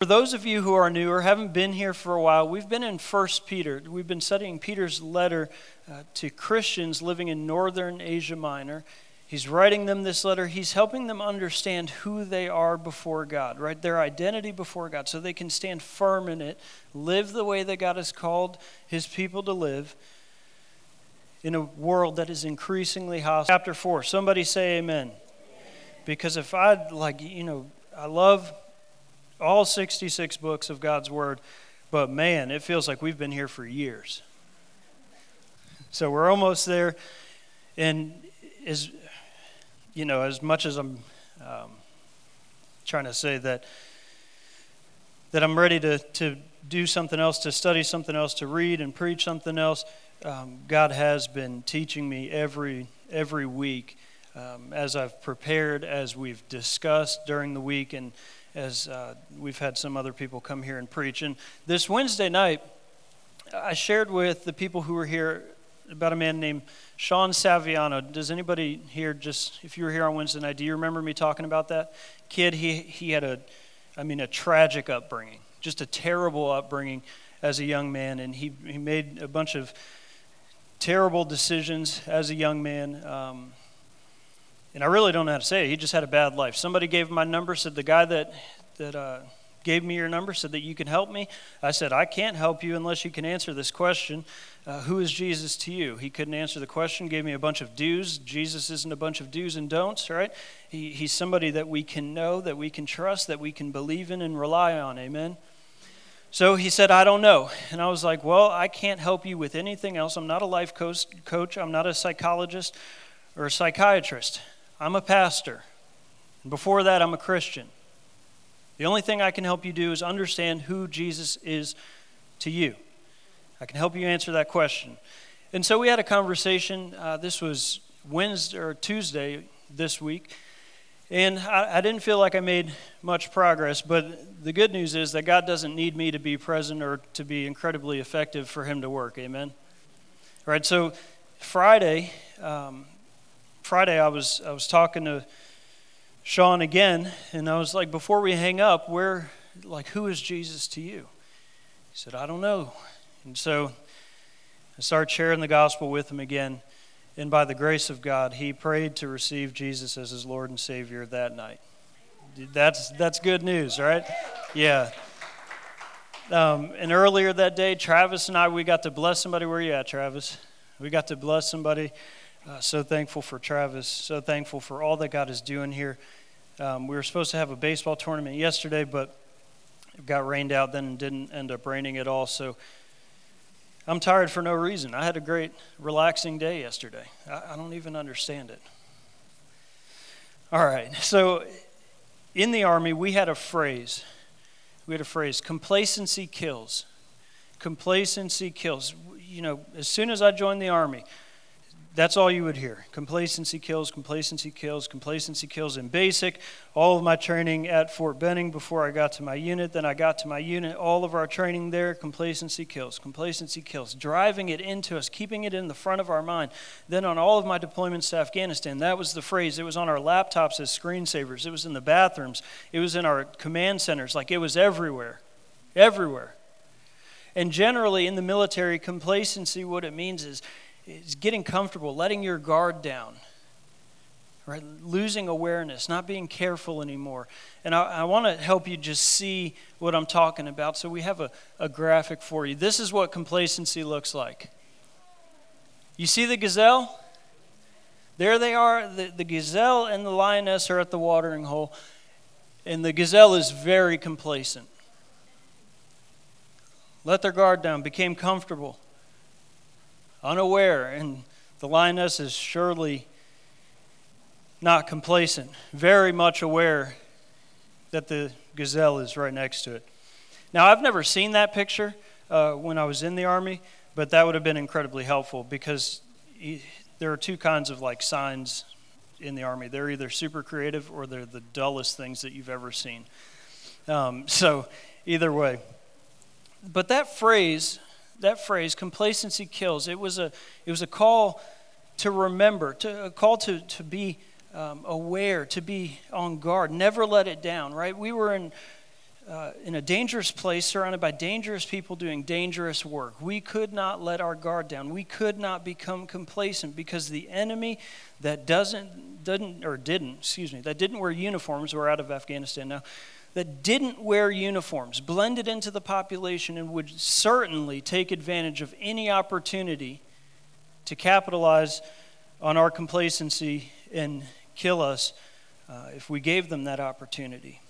For those of you who are new or haven't been here for a while, we've been in 1 Peter. We've been studying Peter's letter uh, to Christians living in northern Asia Minor. He's writing them this letter. He's helping them understand who they are before God, right? Their identity before God, so they can stand firm in it, live the way that God has called his people to live in a world that is increasingly hostile. Chapter 4. Somebody say amen. amen. Because if I, like, you know, I love all 66 books of God's Word, but man, it feels like we've been here for years. So we're almost there, and as you know, as much as I'm um, trying to say that that I'm ready to to do something else, to study something else, to read and preach something else, um, God has been teaching me every every week um, as I've prepared, as we've discussed during the week, and as uh, we've had some other people come here and preach. And this Wednesday night, I shared with the people who were here about a man named Sean Saviano. Does anybody here just, if you were here on Wednesday night, do you remember me talking about that kid? He, he had a, I mean, a tragic upbringing, just a terrible upbringing as a young man. And he, he made a bunch of terrible decisions as a young man. Um, and I really don't know how to say it. He just had a bad life. Somebody gave him my number, said the guy that that uh, gave me your number said that you can help me. I said I can't help you unless you can answer this question: uh, Who is Jesus to you? He couldn't answer the question. Gave me a bunch of do's. Jesus isn't a bunch of do's and don'ts, right? He, he's somebody that we can know, that we can trust, that we can believe in and rely on. Amen. So he said, I don't know. And I was like, Well, I can't help you with anything else. I'm not a life coach, I'm not a psychologist or a psychiatrist. I'm a pastor. And before that, I'm a Christian. The only thing I can help you do is understand who Jesus is to you. I can help you answer that question. And so we had a conversation. Uh, this was Wednesday or Tuesday this week. And I, I, didn't feel like I made much progress, but the good news is that God doesn't need me to be present or to be incredibly effective for Him to work. Amen? Right, so Friday, um, Friday I was I was talking to Sean again, and I was like, before we hang up, where like who is Jesus to you? He said, I don't know. And so I started sharing the gospel with him again. And by the grace of God, he prayed to receive Jesus as his Lord and Savior that night. That's that's good news, right? Yeah. Um, and earlier that day, Travis and I, we got to bless somebody. Where you at, Travis? We got to bless somebody uh, so thankful for Travis. So thankful for all that God is doing here. Um, we were supposed to have a baseball tournament yesterday, but it got rained out, then didn't end up raining at all. So I'm tired for no reason. I had a great, relaxing day yesterday. I, I don't even understand it. All right. So in the Army, we had a phrase. We had a phrase complacency kills. Complacency kills. You know, as soon as I joined the Army, that's all you would hear. Complacency kills, complacency kills, complacency kills in basic. All of my training at Fort Benning before I got to my unit. Then I got to my unit. All of our training there, complacency kills, complacency kills. Driving it into us, keeping it in the front of our mind. Then on all of my deployments to Afghanistan, that was the phrase. It was on our laptops as screensavers. It was in the bathrooms. It was in our command centers. Like it was everywhere. Everywhere. And generally in the military, complacency, what it means is is getting comfortable, letting your guard down, right? Losing awareness, not being careful anymore. And I, I want to help you just see what I'm talking about. So we have a, a graphic for you. This is what complacency looks like. You see the gazelle? There they are. The, the gazelle and the lioness are at the watering hole, and the gazelle is very complacent. Let their guard down, became comfortable unaware, and the lioness is surely not complacent, very much aware that the gazelle is right next to it. Now, I've never seen that picture uh, when I was in the army, but that would have been incredibly helpful because there are two kinds of like signs in the army. They're either super creative or they're the dullest things that you've ever seen. Um, so, either way. But that phrase, that phrase, complacency kills, it was a, it was a call to remember, to, a call to, to be um, aware, to be on guard, never let it down, right? We were in uh, in a dangerous place, surrounded by dangerous people doing dangerous work. We could not let our guard down. We could not become complacent because the enemy that doesn't, doesn't or didn't, excuse me, that didn't wear uniforms, we're out of Afghanistan now, that didn't wear uniforms, blended into the population, and would certainly take advantage of any opportunity to capitalize on our complacency and kill us uh, if we gave them that opportunity.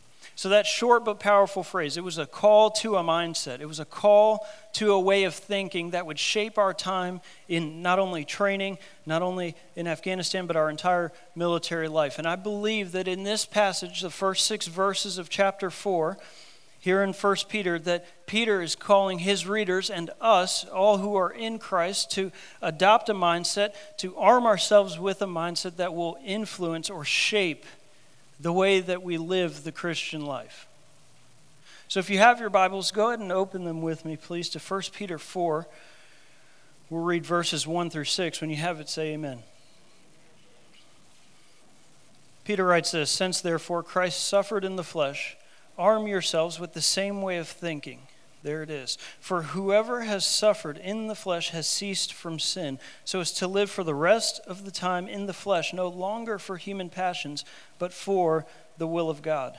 So, that short but powerful phrase, it was a call to a mindset. It was a call to a way of thinking that would shape our time in not only training, not only in Afghanistan, but our entire military life. And I believe that in this passage, the first six verses of chapter 4, here in 1 Peter, that Peter is calling his readers and us, all who are in Christ, to adopt a mindset, to arm ourselves with a mindset that will influence or shape the way that we live the Christian life. So if you have your Bibles, go ahead and open them with me, please, to 1 Peter 4. We'll read verses 1 through 6. When you have it, say amen. Peter writes this Since therefore Christ suffered in the flesh, arm yourselves with the same way of thinking. There it is. For whoever has suffered in the flesh has ceased from sin, so as to live for the rest of the time in the flesh, no longer for human passions, but for the will of God.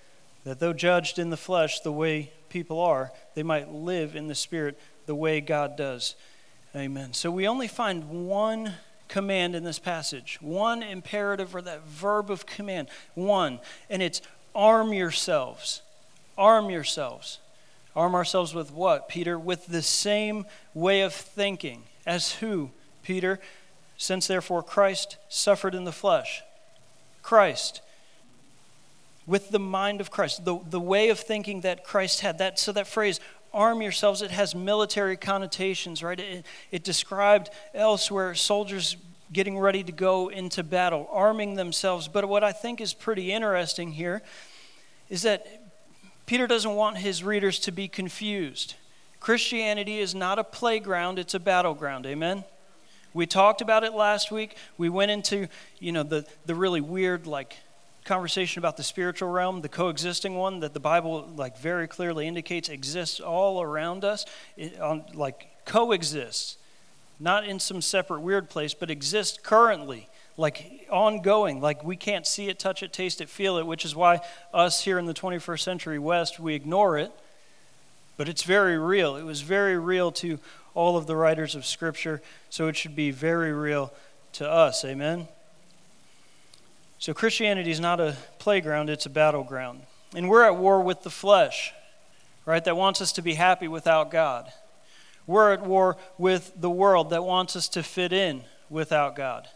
that though judged in the flesh the way people are, they might live in the spirit the way God does. Amen. So we only find one command in this passage, one imperative or that verb of command, one, and it's arm yourselves. Arm yourselves. Arm ourselves with what, Peter? With the same way of thinking. As who, Peter? Since therefore Christ suffered in the flesh. Christ with the mind of Christ, the, the way of thinking that Christ had. That, so that phrase, arm yourselves, it has military connotations, right? It, it described elsewhere soldiers getting ready to go into battle, arming themselves. But what I think is pretty interesting here is that Peter doesn't want his readers to be confused. Christianity is not a playground, it's a battleground. Amen? We talked about it last week. We went into, you know, the, the really weird, like, conversation about the spiritual realm, the coexisting one that the Bible like very clearly indicates exists all around us, it, on, like coexists, not in some separate weird place, but exists currently, like ongoing, like we can't see it, touch it, taste it, feel it, which is why us here in the 21st century West we ignore it. But it's very real. It was very real to all of the writers of Scripture, so it should be very real to us. Amen. So Christianity is not a playground, it's a battleground. And we're at war with the flesh, right, that wants us to be happy without God. We're at war with the world that wants us to fit in without God.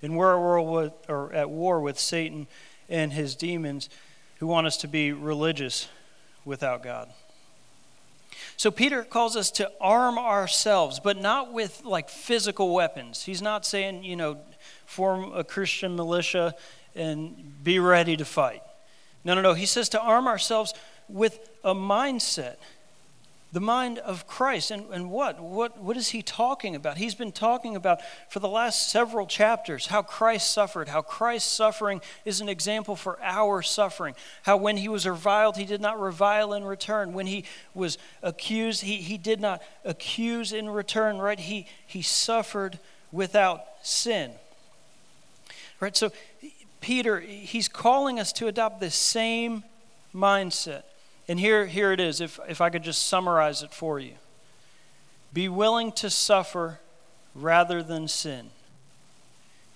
And we're at war with, or at war with Satan and his demons who want us to be religious without God. So Peter calls us to arm ourselves, but not with like physical weapons. He's not saying, you know, form a Christian militia and be ready to fight. No, no, no. He says to arm ourselves with a mindset, the mind of Christ. And, and what? what? What is he talking about? He's been talking about for the last several chapters how Christ suffered, how Christ's suffering is an example for our suffering, how when he was reviled, he did not revile in return. When he was accused, he, he did not accuse in return, right? He, he suffered without sin. Right? So Peter, he's calling us to adopt the same mindset. And here, here it is, if, if I could just summarize it for you be willing to suffer rather than sin.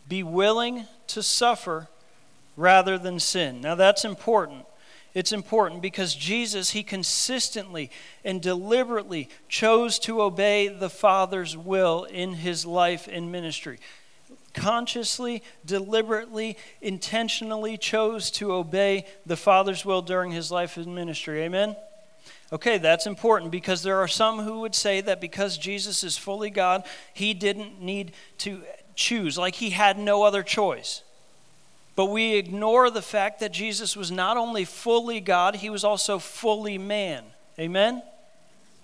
Be willing to suffer rather than sin. Now, that's important. It's important because Jesus, he consistently and deliberately chose to obey the Father's will in his life and ministry consciously, deliberately, intentionally chose to obey the Father's will during his life and ministry. Amen? Okay, that's important because there are some who would say that because Jesus is fully God, he didn't need to choose, like he had no other choice. But we ignore the fact that Jesus was not only fully God, he was also fully man. Amen?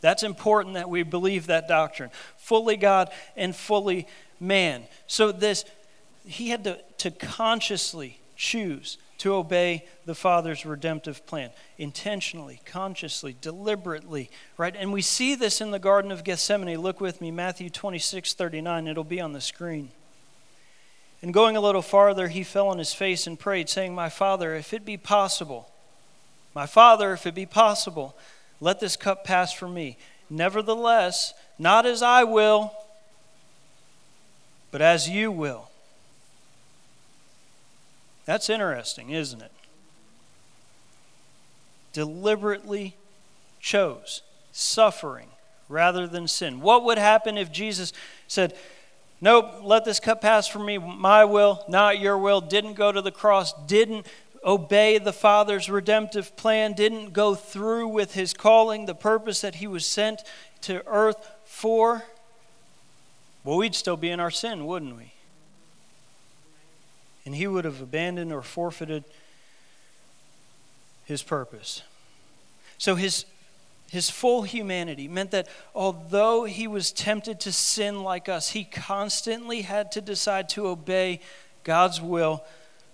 That's important that we believe that doctrine. Fully God and fully man. So this he had to, to consciously choose to obey the Father's redemptive plan intentionally, consciously, deliberately, right? And we see this in the Garden of Gethsemane. Look with me, Matthew 26 39. It'll be on the screen. And going a little farther, he fell on his face and prayed, saying, My Father, if it be possible, my Father, if it be possible, let this cup pass from me. Nevertheless, not as I will, but as you will. That's interesting, isn't it? Deliberately chose suffering rather than sin. What would happen if Jesus said, Nope, let this cup pass from me, my will, not your will, didn't go to the cross, didn't obey the Father's redemptive plan, didn't go through with his calling, the purpose that he was sent to earth for? Well, we'd still be in our sin, wouldn't we? And he would have abandoned or forfeited his purpose. So his his full humanity meant that although he was tempted to sin like us, he constantly had to decide to obey God's will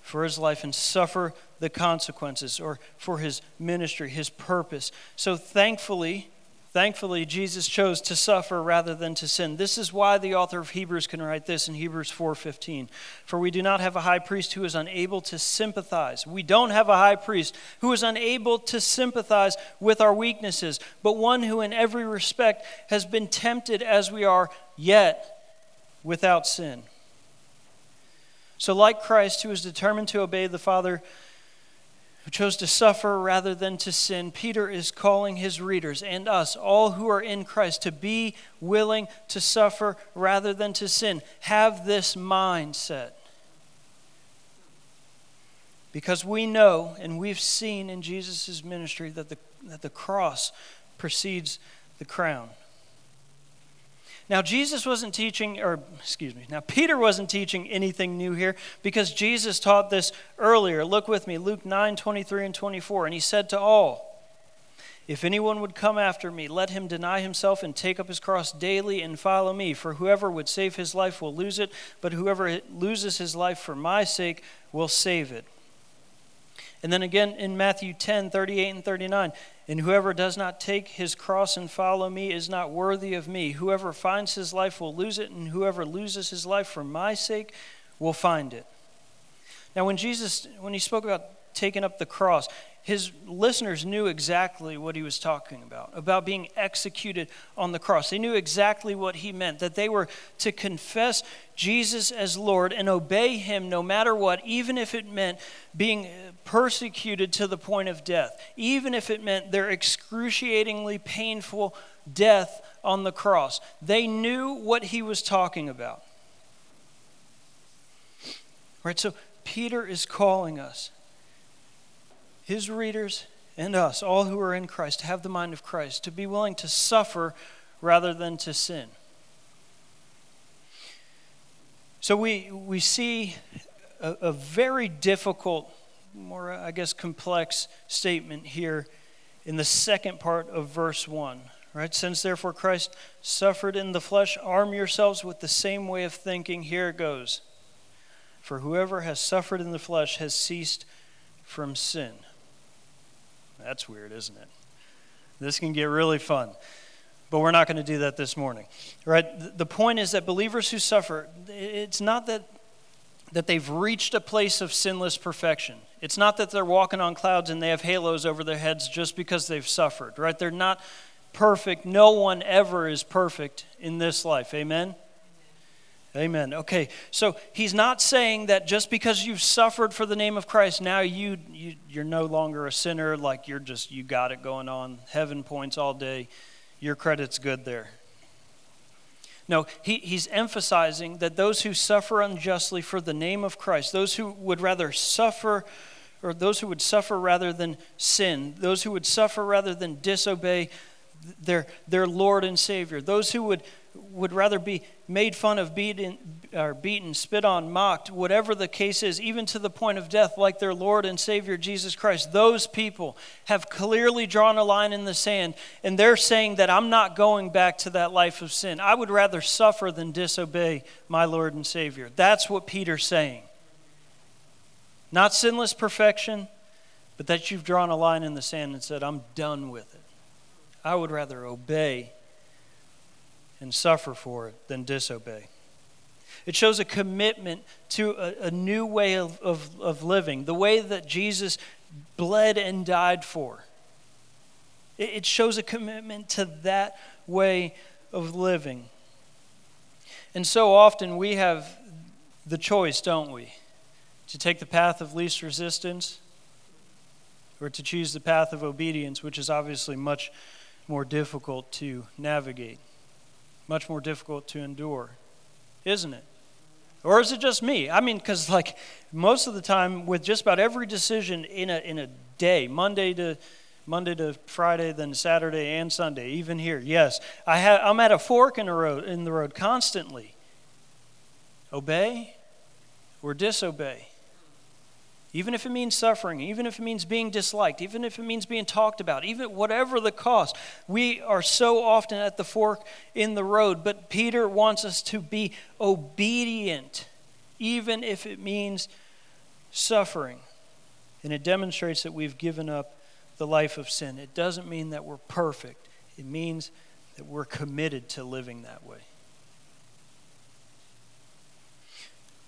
for his life and suffer the consequences or for his ministry, his purpose. So thankfully, Thankfully, Jesus chose to suffer rather than to sin. This is why the author of Hebrews can write this in Hebrews 4:15. For we do not have a high priest who is unable to sympathize. We don't have a high priest who is unable to sympathize with our weaknesses, but one who in every respect has been tempted as we are, yet without sin. So like Christ who was determined to obey the Father who chose to suffer rather than to sin, Peter is calling his readers and us, all who are in Christ, to be willing to suffer rather than to sin. Have this mindset. Because we know and we've seen in Jesus' ministry that the, that the cross precedes the crown. Now, Jesus wasn't teaching, or excuse me, now Peter wasn't teaching anything new here because Jesus taught this earlier. Look with me, Luke 9 23 and 24. And he said to all, If anyone would come after me, let him deny himself and take up his cross daily and follow me. For whoever would save his life will lose it, but whoever loses his life for my sake will save it. And then again in Matthew 10, 38 and 39. And whoever does not take his cross and follow me is not worthy of me. Whoever finds his life will lose it, and whoever loses his life for my sake will find it. Now, when Jesus, when he spoke about taking up the cross, his listeners knew exactly what he was talking about, about being executed on the cross. They knew exactly what he meant, that they were to confess Jesus as Lord and obey him no matter what, even if it meant being persecuted to the point of death, even if it meant their excruciatingly painful death on the cross. They knew what he was talking about. Right, so Peter is calling us his readers and us, all who are in Christ, to have the mind of Christ, to be willing to suffer rather than to sin. So we, we see a, a very difficult, more, uh, I guess, complex statement here in the second part of verse 1. Right? Since therefore Christ suffered in the flesh, arm yourselves with the same way of thinking. Here it goes. For whoever has suffered in the flesh has ceased from sin. That's weird, isn't it? This can get really fun. But we're not going to do that this morning. Right? The point is that believers who suffer, it's not that that they've reached a place of sinless perfection. It's not that they're walking on clouds and they have halos over their heads just because they've suffered, right? They're not perfect. No one ever is perfect in this life. Amen? Amen. Okay, so he's not saying that just because you've suffered for the name of Christ, now you, you you're no longer a sinner. Like you're just you got it going on. Heaven points all day. Your credit's good there. No, he, he's emphasizing that those who suffer unjustly for the name of Christ, those who would rather suffer, or those who would suffer rather than sin, those who would suffer rather than disobey their, their Lord and Savior, those who would, would rather be made fun of, beaten, or beaten, spit on, mocked, whatever the case is, even to the point of death, like their Lord and Savior Jesus Christ, those people have clearly drawn a line in the sand, and they're saying that I'm not going back to that life of sin. I would rather suffer than disobey my Lord and Savior. That's what Peter's saying. Not sinless perfection, but that you've drawn a line in the sand and said, I'm done with it. I would rather obey and suffer for it than disobey. It shows a commitment to a, a new way of, of, of living, the way that Jesus bled and died for. It, it shows a commitment to that way of living. And so often we have the choice, don't we? To take the path of least resistance or to choose the path of obedience, which is obviously much more difficult to navigate, much more difficult to endure, isn't it? Or is it just me? I mean, because like most of the time, with just about every decision in a in a day, Monday to Monday to Friday, then Saturday and Sunday, even here, yes, I have I'm at a fork in the road in the road constantly. Obey or disobey even if it means suffering, even if it means being disliked, even if it means being talked about, even whatever the cost. We are so often at the fork in the road, but Peter wants us to be obedient, even if it means suffering. And it demonstrates that we've given up the life of sin. It doesn't mean that we're perfect, it means that we're committed to living that way.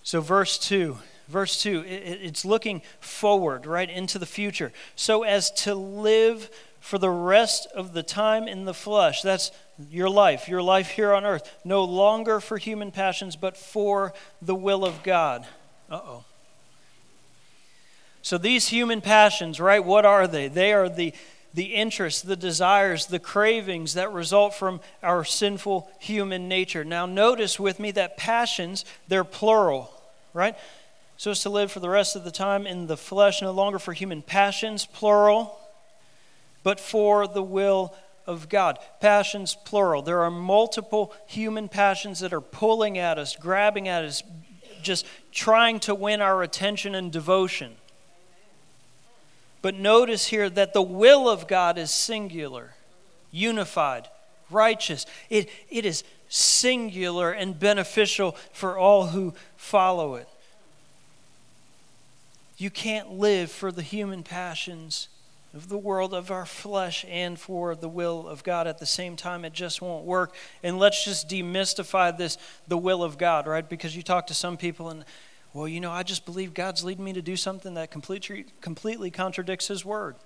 So, verse 2 verse 2, it's looking forward, right, into the future, so as to live for the rest of the time in the flesh. That's your life, your life here on earth. No longer for human passions, but for the will of God. Uh oh. So these human passions, right, what are they? They are the the interests, the desires, the cravings that result from our sinful human nature. Now, notice with me that passions, they're plural, right? So as to live for the rest of the time in the flesh, no longer for human passions, plural, but for the will of God. Passions, plural. There are multiple human passions that are pulling at us, grabbing at us, just trying to win our attention and devotion. But notice here that the will of God is singular, unified, righteous. It, it is singular and beneficial for all who follow it. You can't live for the human passions of the world, of our flesh, and for the will of God at the same time. It just won't work. And let's just demystify this the will of God, right? Because you talk to some people and, well, you know, I just believe God's leading me to do something that completely, completely contradicts His word.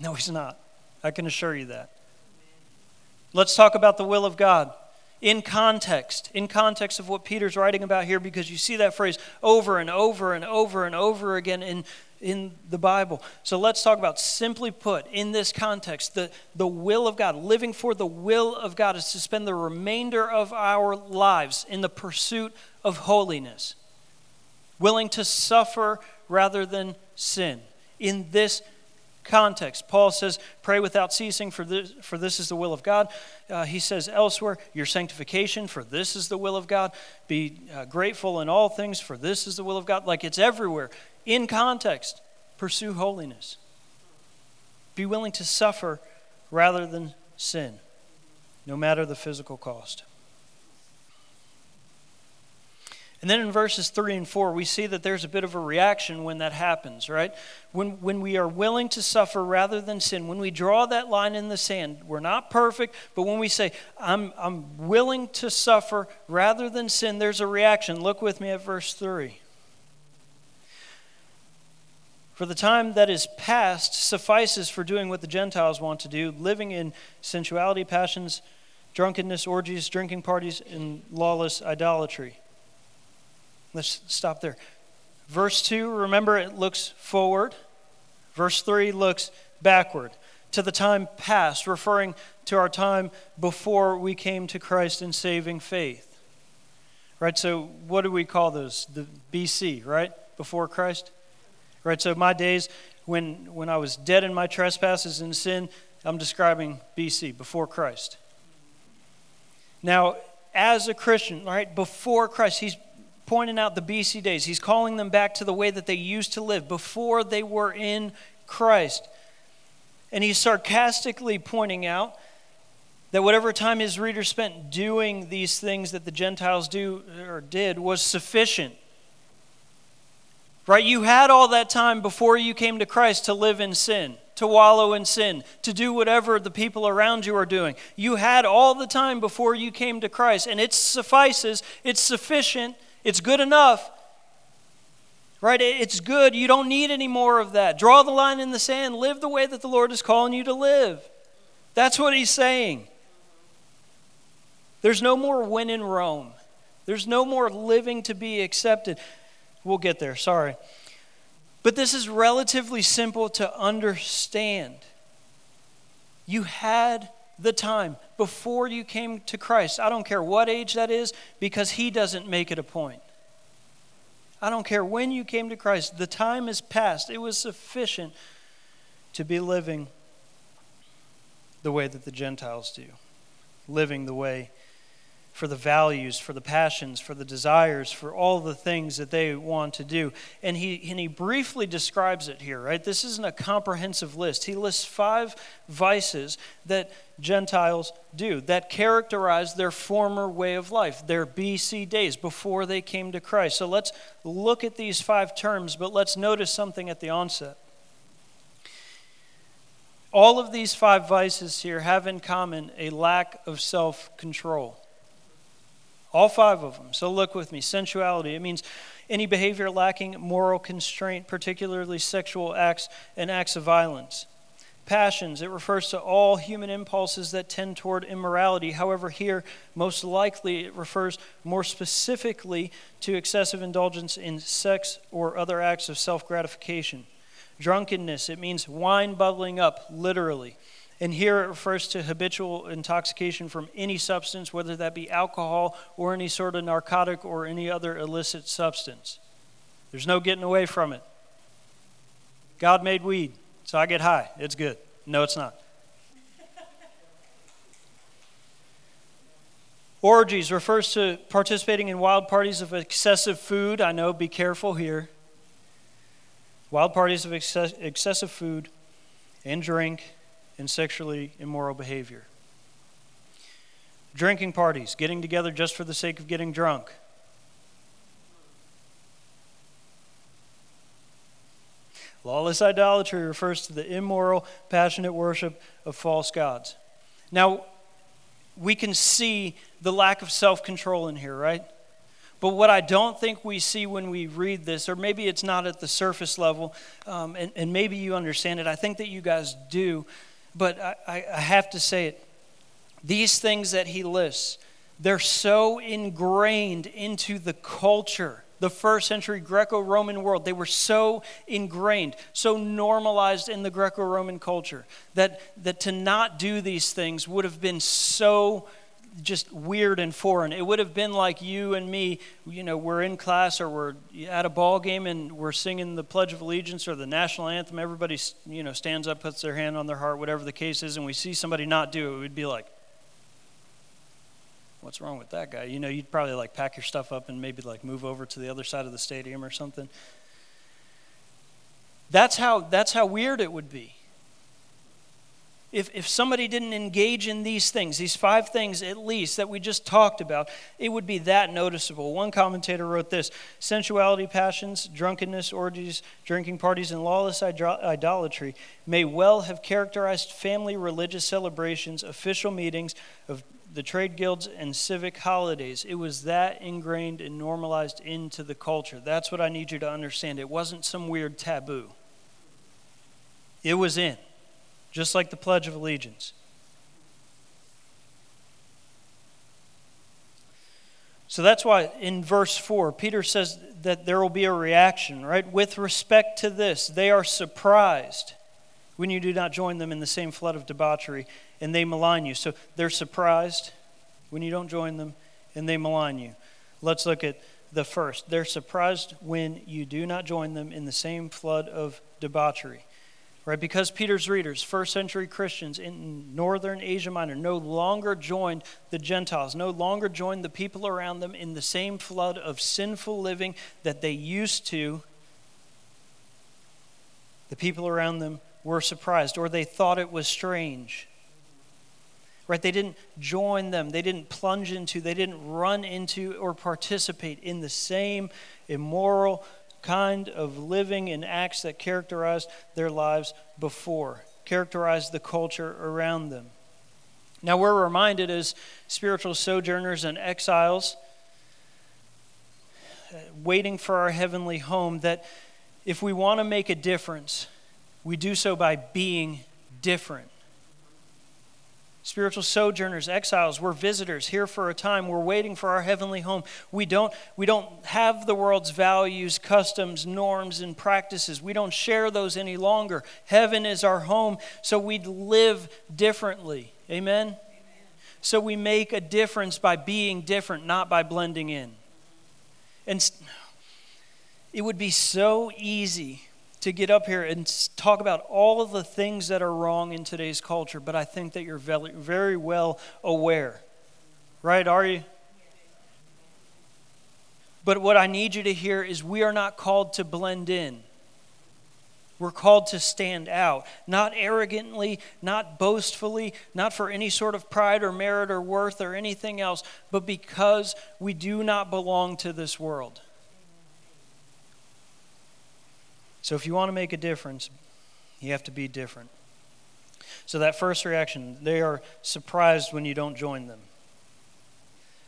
No, He's not. I can assure you that. Let's talk about the will of God in context, in context of what Peter's writing about here, because you see that phrase over and over and over and over again in, in the Bible. So let's talk about, simply put, in this context, the, the will of God. Living for the will of God is to spend the remainder of our lives in the pursuit of holiness, willing to suffer rather than sin. In this context. Paul says, Pray without ceasing, for this, for this is the will of God. Uh, he says elsewhere, Your sanctification, for this is the will of God. Be uh, grateful in all things, for this is the will of God. Like it's everywhere. In context, pursue holiness. Be willing to suffer rather than sin, no matter the physical cost. And then in verses 3 and 4, we see that there's a bit of a reaction when that happens, right? When, when we are willing to suffer rather than sin, when we draw that line in the sand, we're not perfect, but when we say, I'm, I'm willing to suffer rather than sin, there's a reaction. Look with me at verse 3. For the time that is past suffices for doing what the Gentiles want to do, living in sensuality, passions, drunkenness, orgies, drinking parties, and lawless idolatry. Let's stop there. Verse 2, remember it looks forward. Verse 3 looks backward. to the time past, referring to our time before we came to Christ in saving faith. Right? So, what do we call those? The BC, right? Before Christ? Right? So, my days when, when I was dead in my trespasses and sin, I'm describing BC, before Christ. Now, as a Christian, right, before Christ, he's pointing out the BC days. He's calling them back to the way that they used to live before they were in Christ. And he's sarcastically pointing out that whatever time his readers spent doing these things that the Gentiles do or did was sufficient. Right? You had all that time before you came to Christ to live in sin, to wallow in sin, to do whatever the people around you are doing. You had all the time before you came to Christ, and it suffices, it's sufficient, it's good enough. Right? It's good. You don't need any more of that. Draw the line in the sand. Live the way that the Lord is calling you to live. That's what he's saying. There's no more when in Rome. There's no more living to be accepted. We'll get there, sorry. But this is relatively simple to understand. You had the time before you came to Christ. I don't care what age that is because He doesn't make it a point. I don't care when you came to Christ, the time is past. It was sufficient to be living the way that the Gentiles do, living the way for the values, for the passions, for the desires, for all the things that they want to do. And he, and he briefly describes it here, right? This isn't a comprehensive list. He lists five vices that Gentiles do that characterize their former way of life, their BC days before they came to Christ. So let's look at these five terms, but let's notice something at the onset. All of these five vices here have in common a lack of self control. All five of them. So look with me. Sensuality, it means any behavior lacking moral constraint, particularly sexual acts and acts of violence. Passions, it refers to all human impulses that tend toward immorality. However, here, most likely, it refers more specifically to excessive indulgence in sex or other acts of self gratification. Drunkenness, it means wine bubbling up, literally. And here it refers to habitual intoxication from any substance, whether that be alcohol or any sort of narcotic or any other illicit substance. There's no getting away from it. God made weed, so I get high. It's good. No, it's not. Orgies refers to participating in wild parties of excessive food. I know, be careful here. Wild parties of excess, excessive food and drink and sexually immoral behavior. Drinking parties, getting together just for the sake of getting drunk. Lawless idolatry refers to the immoral, passionate worship of false gods. Now, we can see the lack of self control in here, right? But what I don't think we see when we read this, or maybe it's not at the surface level, um, and, and maybe you understand it, I think that you guys do, but I, I have to say it. These things that he lists, they're so ingrained into the culture the first century Greco Roman world. They were so ingrained, so normalized in the Greco Roman culture that, that to not do these things would have been so just weird and foreign. It would have been like you and me, you know, we're in class or we're at a ball game and we're singing the Pledge of Allegiance or the national anthem. Everybody, you know, stands up, puts their hand on their heart, whatever the case is, and we see somebody not do it. We'd be like, what's wrong with that guy? You know, you'd probably like pack your stuff up and maybe like move over to the other side of the stadium or something. That's how, that's how weird it would be if, if somebody didn't engage in these things, these five things at least that we just talked about, it would be that noticeable. One commentator wrote this sensuality, passions, drunkenness, orgies, drinking parties, and lawless idolatry may well have characterized family religious celebrations, official meetings of the trade guilds, and civic holidays. It was that ingrained and normalized into the culture. That's what I need you to understand. It wasn't some weird taboo, it was in just like the Pledge of Allegiance. So that's why in verse 4, Peter says that there will be a reaction, right? With respect to this, they are surprised. when you do not join them in the same flood of debauchery, and they malign you. So they're surprised when you don't join them, and they malign you. Let's look at the first. They're surprised when you do not join them in the same flood of debauchery. Right? Because Peter's readers, first century Christians in northern Asia Minor, no longer joined the Gentiles, no longer joined the people around them in the same flood of sinful living that they used to. The people around them were surprised, or they thought it was strange. Right? They didn't join them, they didn't plunge into, they didn't run into or participate in the same immoral kind of living and acts that characterized their lives before, characterized the culture around them. Now, we're reminded as spiritual sojourners and exiles, uh, waiting for our heavenly home, that if we want to make a difference, we do so by being different spiritual sojourners, exiles, we're visitors here for a time. We're waiting for our heavenly home. We don't, we don't have the world's values, customs, norms, and practices. We don't share those any longer. Heaven is our home, so we'd live differently. Amen? Amen? So we make a difference by being different, not by blending in. And it would be so easy to get up here and talk about all of the things that are wrong in today's culture, but I think that you're very, very well aware. Right? Are you? But what I need you to hear is we are not called to blend in. We're called to stand out, not arrogantly, not boastfully, not for any sort of pride or merit or worth or anything else, but because we do not belong to this world. So if you want to make a difference, you have to be different. So that first reaction, they are surprised when you don't join them.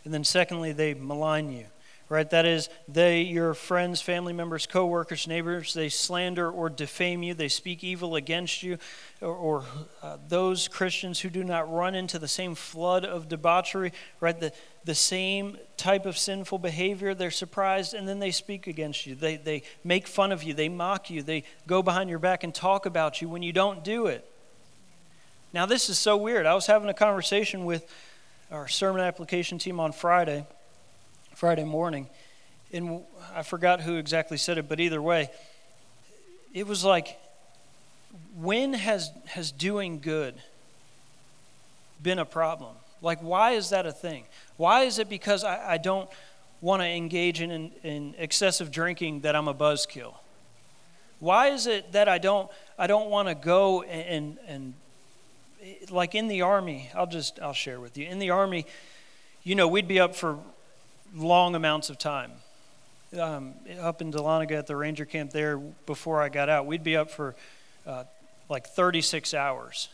And then secondly, they malign you. Right? That is, they, your friends, family members, coworkers, neighbors, they slander or defame you. They speak evil against you. Or, or uh, those Christians who do not run into the same flood of debauchery, right? The, the same type of sinful behavior, they're surprised and then they speak against you. They, they make fun of you, they mock you, they go behind your back and talk about you when you don't do it. Now, this is so weird. I was having a conversation with our sermon application team on Friday, Friday morning, and I forgot who exactly said it, but either way, it was like, when has, has doing good been a problem? Like, why is that a thing? Why is it because I, I don't want to engage in, in, in, excessive drinking that I'm a buzzkill? Why is it that I don't, I don't want to go and, and, and, like in the army, I'll just, I'll share with you. In the army, you know, we'd be up for long amounts of time. Um, up in Dahlonega at the ranger camp there before I got out, we'd be up for uh, like 36 hours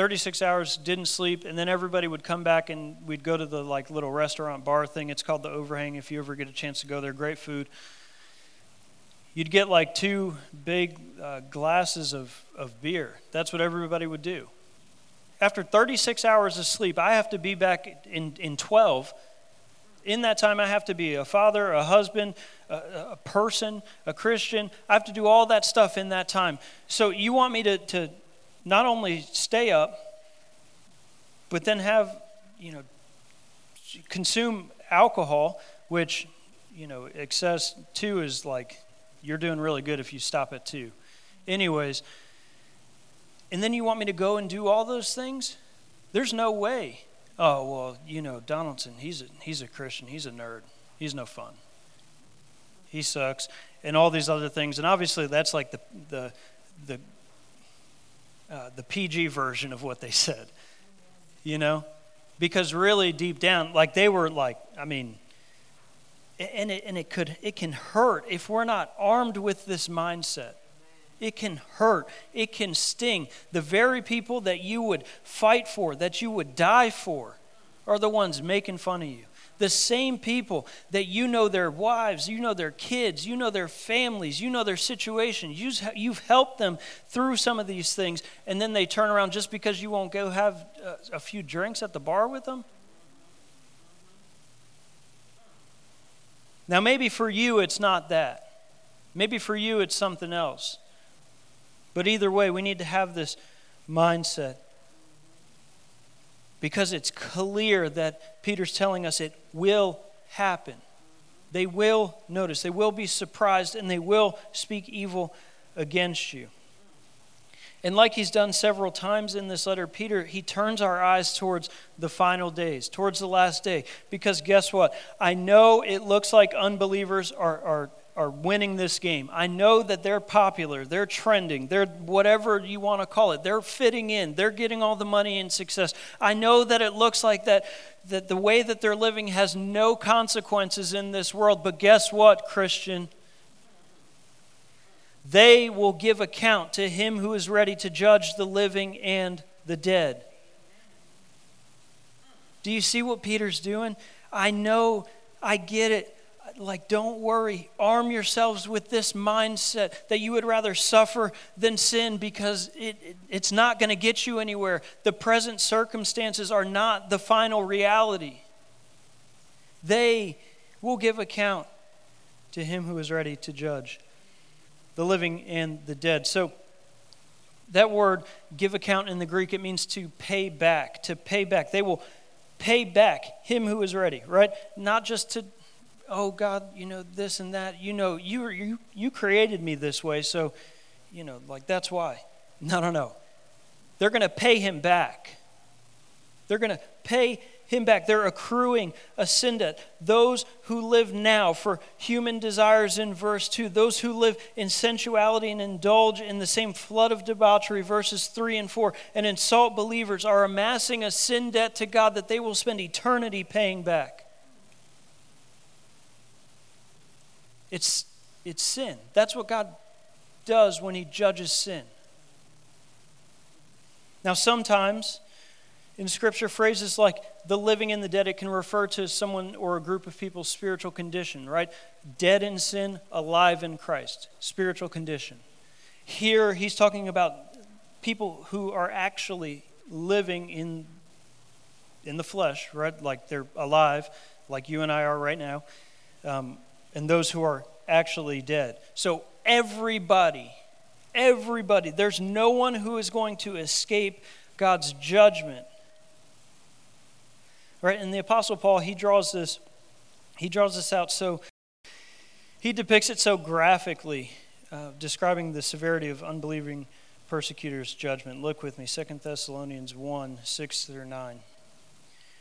36 hours, didn't sleep, and then everybody would come back and we'd go to the like little restaurant bar thing. It's called the Overhang. If you ever get a chance to go there, great food. You'd get like two big uh, glasses of, of beer. That's what everybody would do. After 36 hours of sleep, I have to be back in, in 12. In that time, I have to be a father, a husband, a, a person, a Christian. I have to do all that stuff in that time. So, you want me to, to not only stay up, but then have, you know, consume alcohol, which, you know, excess two is like you're doing really good if you stop at two. Anyways, and then you want me to go and do all those things? There's no way. Oh, well, you know, Donaldson, he's a, he's a Christian. He's a nerd. He's no fun. He sucks. And all these other things. And obviously, that's like the, the, the uh, the PG version of what they said, you know? Because really deep down, like they were like, I mean, and it, and it could it can hurt if we're not armed with this mindset it can hurt it can sting the very people that you would fight for that you would die for are the ones making fun of you the same people that you know their wives, you know their kids, you know their families, you know their situation. You've helped them through some of these things, and then they turn around just because you won't go have uh, a few drinks at the bar with them? Now, maybe for you it's not that. Maybe for you it's something else. But either way, we need to have this mindset because it's clear that Peter's telling us it will happen. They will notice, they will be surprised, and they will speak evil against you. And like he's done several times in this letter, Peter, he turns our eyes towards the final days, towards the last day. Because guess what? I know it looks like unbelievers are, are are winning this game. I know that they're popular, they're trending, they're whatever you want to call it. They're fitting in, they're getting all the money and success. I know that it looks like that that the way that they're living has no consequences in this world, but guess what, Christian? They will give account to him who is ready to judge the living and the dead. Do you see what Peter's doing? I know, I get it like, don't worry. Arm yourselves with this mindset that you would rather suffer than sin because it, it it's not going to get you anywhere. The present circumstances are not the final reality. They will give account to him who is ready to judge the living and the dead. So, that word give account in the Greek, it means to pay back, to pay back. They will pay back him who is ready, right? Not just to oh God, you know this and that. You know, you you you created me this way, so you know, like that's why. No, no, no. They're going to pay him back. They're going to pay him back. They're accruing a sin debt. Those who live now for human desires in verse 2, those who live in sensuality and indulge in the same flood of debauchery, verses 3 and 4, and insult believers are amassing a sin debt to God that they will spend eternity paying back. It's, it's sin. That's what God does when He judges sin. Now, sometimes in Scripture, phrases like the living and the dead, it can refer to someone or a group of people's spiritual condition, right? Dead in sin, alive in Christ, spiritual condition. Here, he's talking about people who are actually living in, in the flesh, right? Like they're alive, like you and I are right now. Um, and those who are actually dead. So, everybody, everybody, there's no one who is going to escape God's judgment. Right? And the Apostle Paul, he draws this, he draws this out so, he depicts it so graphically, uh, describing the severity of unbelieving persecutors' judgment. Look with me, 2 Thessalonians 1 6 through 9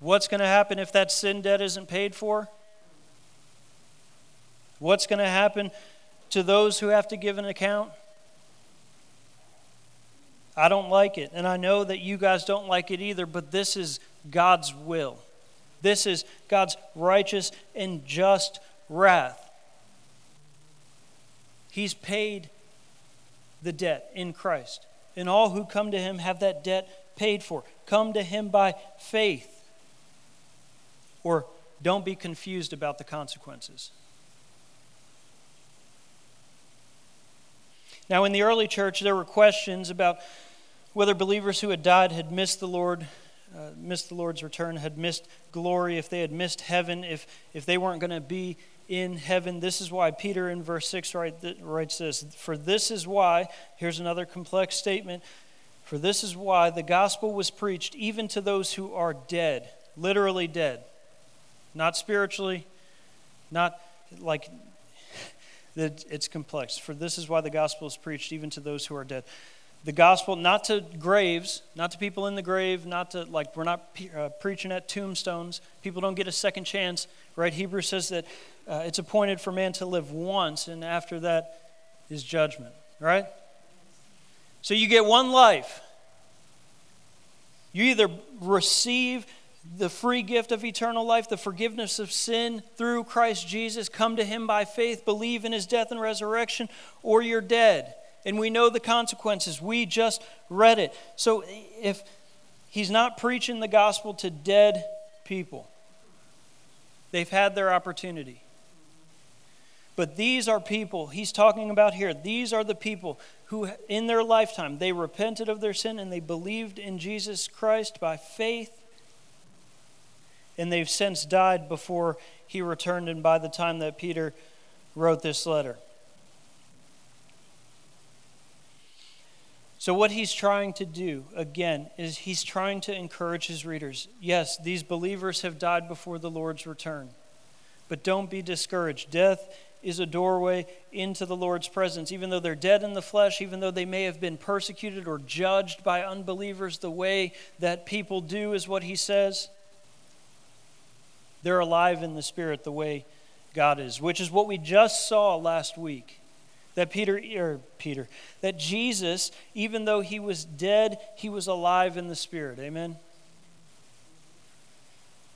What's going to happen if that sin debt isn't paid for? What's going to happen to those who have to give an account? I don't like it, and I know that you guys don't like it either, but this is God's will. This is God's righteous and just wrath. He's paid the debt in Christ, and all who come to Him have that debt paid for. Come to Him by faith. Or don't be confused about the consequences. Now, in the early church, there were questions about whether believers who had died had missed the Lord, uh, missed the Lord's return, had missed glory, if they had missed heaven, if, if they weren't going to be in heaven. This is why Peter in verse 6 write, writes this For this is why, here's another complex statement, for this is why the gospel was preached even to those who are dead, literally dead not spiritually, not like that it's complex. For this is why the gospel is preached even to those who are dead. The gospel, not to graves, not to people in the grave, not to, like, we're not uh, preaching at tombstones. People don't get a second chance, right? Hebrew says that uh, it's appointed for man to live once, and after that is judgment, right? So you get one life. You either receive the free gift of eternal life, the forgiveness of sin through Christ Jesus. Come to Him by faith, believe in His death and resurrection, or you're dead. and we know the consequences. We just read it. So if he's not preaching the gospel to dead people, they've had their opportunity. But these are people he's talking about here. These are the people who, in their lifetime, they repented of their sin and they believed in Jesus Christ by faith. And they've since died before he returned, and by the time that Peter wrote this letter. So, what he's trying to do, again, is he's trying to encourage his readers. Yes, these believers have died before the Lord's return, but don't be discouraged. Death is a doorway into the Lord's presence. Even though they're dead in the flesh, even though they may have been persecuted or judged by unbelievers the way that people do, is what he says. They're alive in the Spirit the way God is, which is what we just saw last week. That Peter, or Peter, that Jesus, even though he was dead, he was alive in the Spirit. Amen?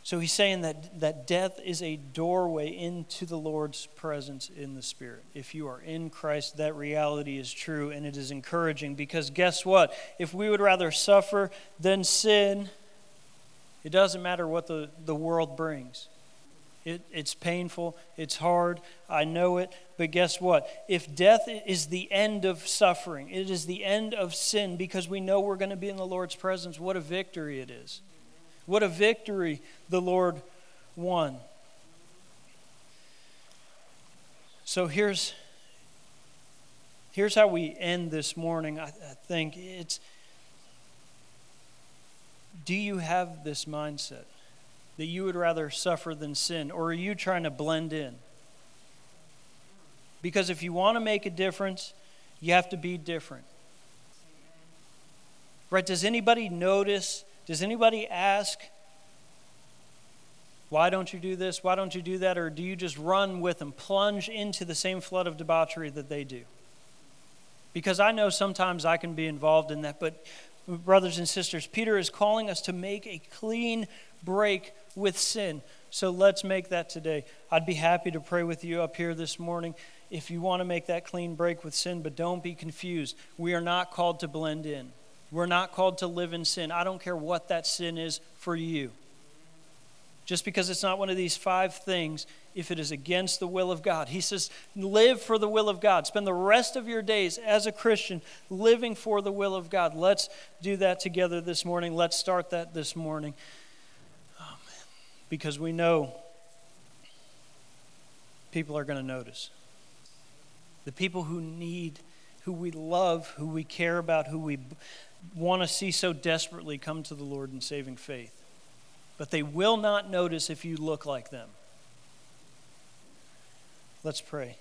So he's saying that, that death is a doorway into the Lord's presence in the Spirit. If you are in Christ, that reality is true and it is encouraging because guess what? If we would rather suffer than sin, it doesn't matter what the, the world brings. It, it's painful, it's hard, I know it, but guess what? If death is the end of suffering, it is the end of sin because we know we're going to be in the Lord's presence, what a victory it is. What a victory the Lord won. So here's, here's how we end this morning. I, I think it's do you have this mindset? that you would rather suffer than sin? Or are you trying to blend in? Because if you want to make a difference, you have to be different. Right? Does anybody notice? Does anybody ask, why don't you do this? Why don't you do that? Or do you just run with them, plunge into the same flood of debauchery that they do? Because I know sometimes I can be involved in that, but brothers and sisters, Peter is calling us to make a clean break with sin. So let's make that today. I'd be happy to pray with you up here this morning if you want to make that clean break with sin, but don't be confused. We are not called to blend in, we're not called to live in sin. I don't care what that sin is for you. Just because it's not one of these five things, if it is against the will of God. He says, live for the will of God. Spend the rest of your days as a Christian living for the will of God. Let's do that together this morning. Let's start that this morning because we know people are going to notice. The people who need, who we love, who we care about, who we want to see so desperately come to the Lord in saving faith. But they will not notice if you look like them. Let's pray.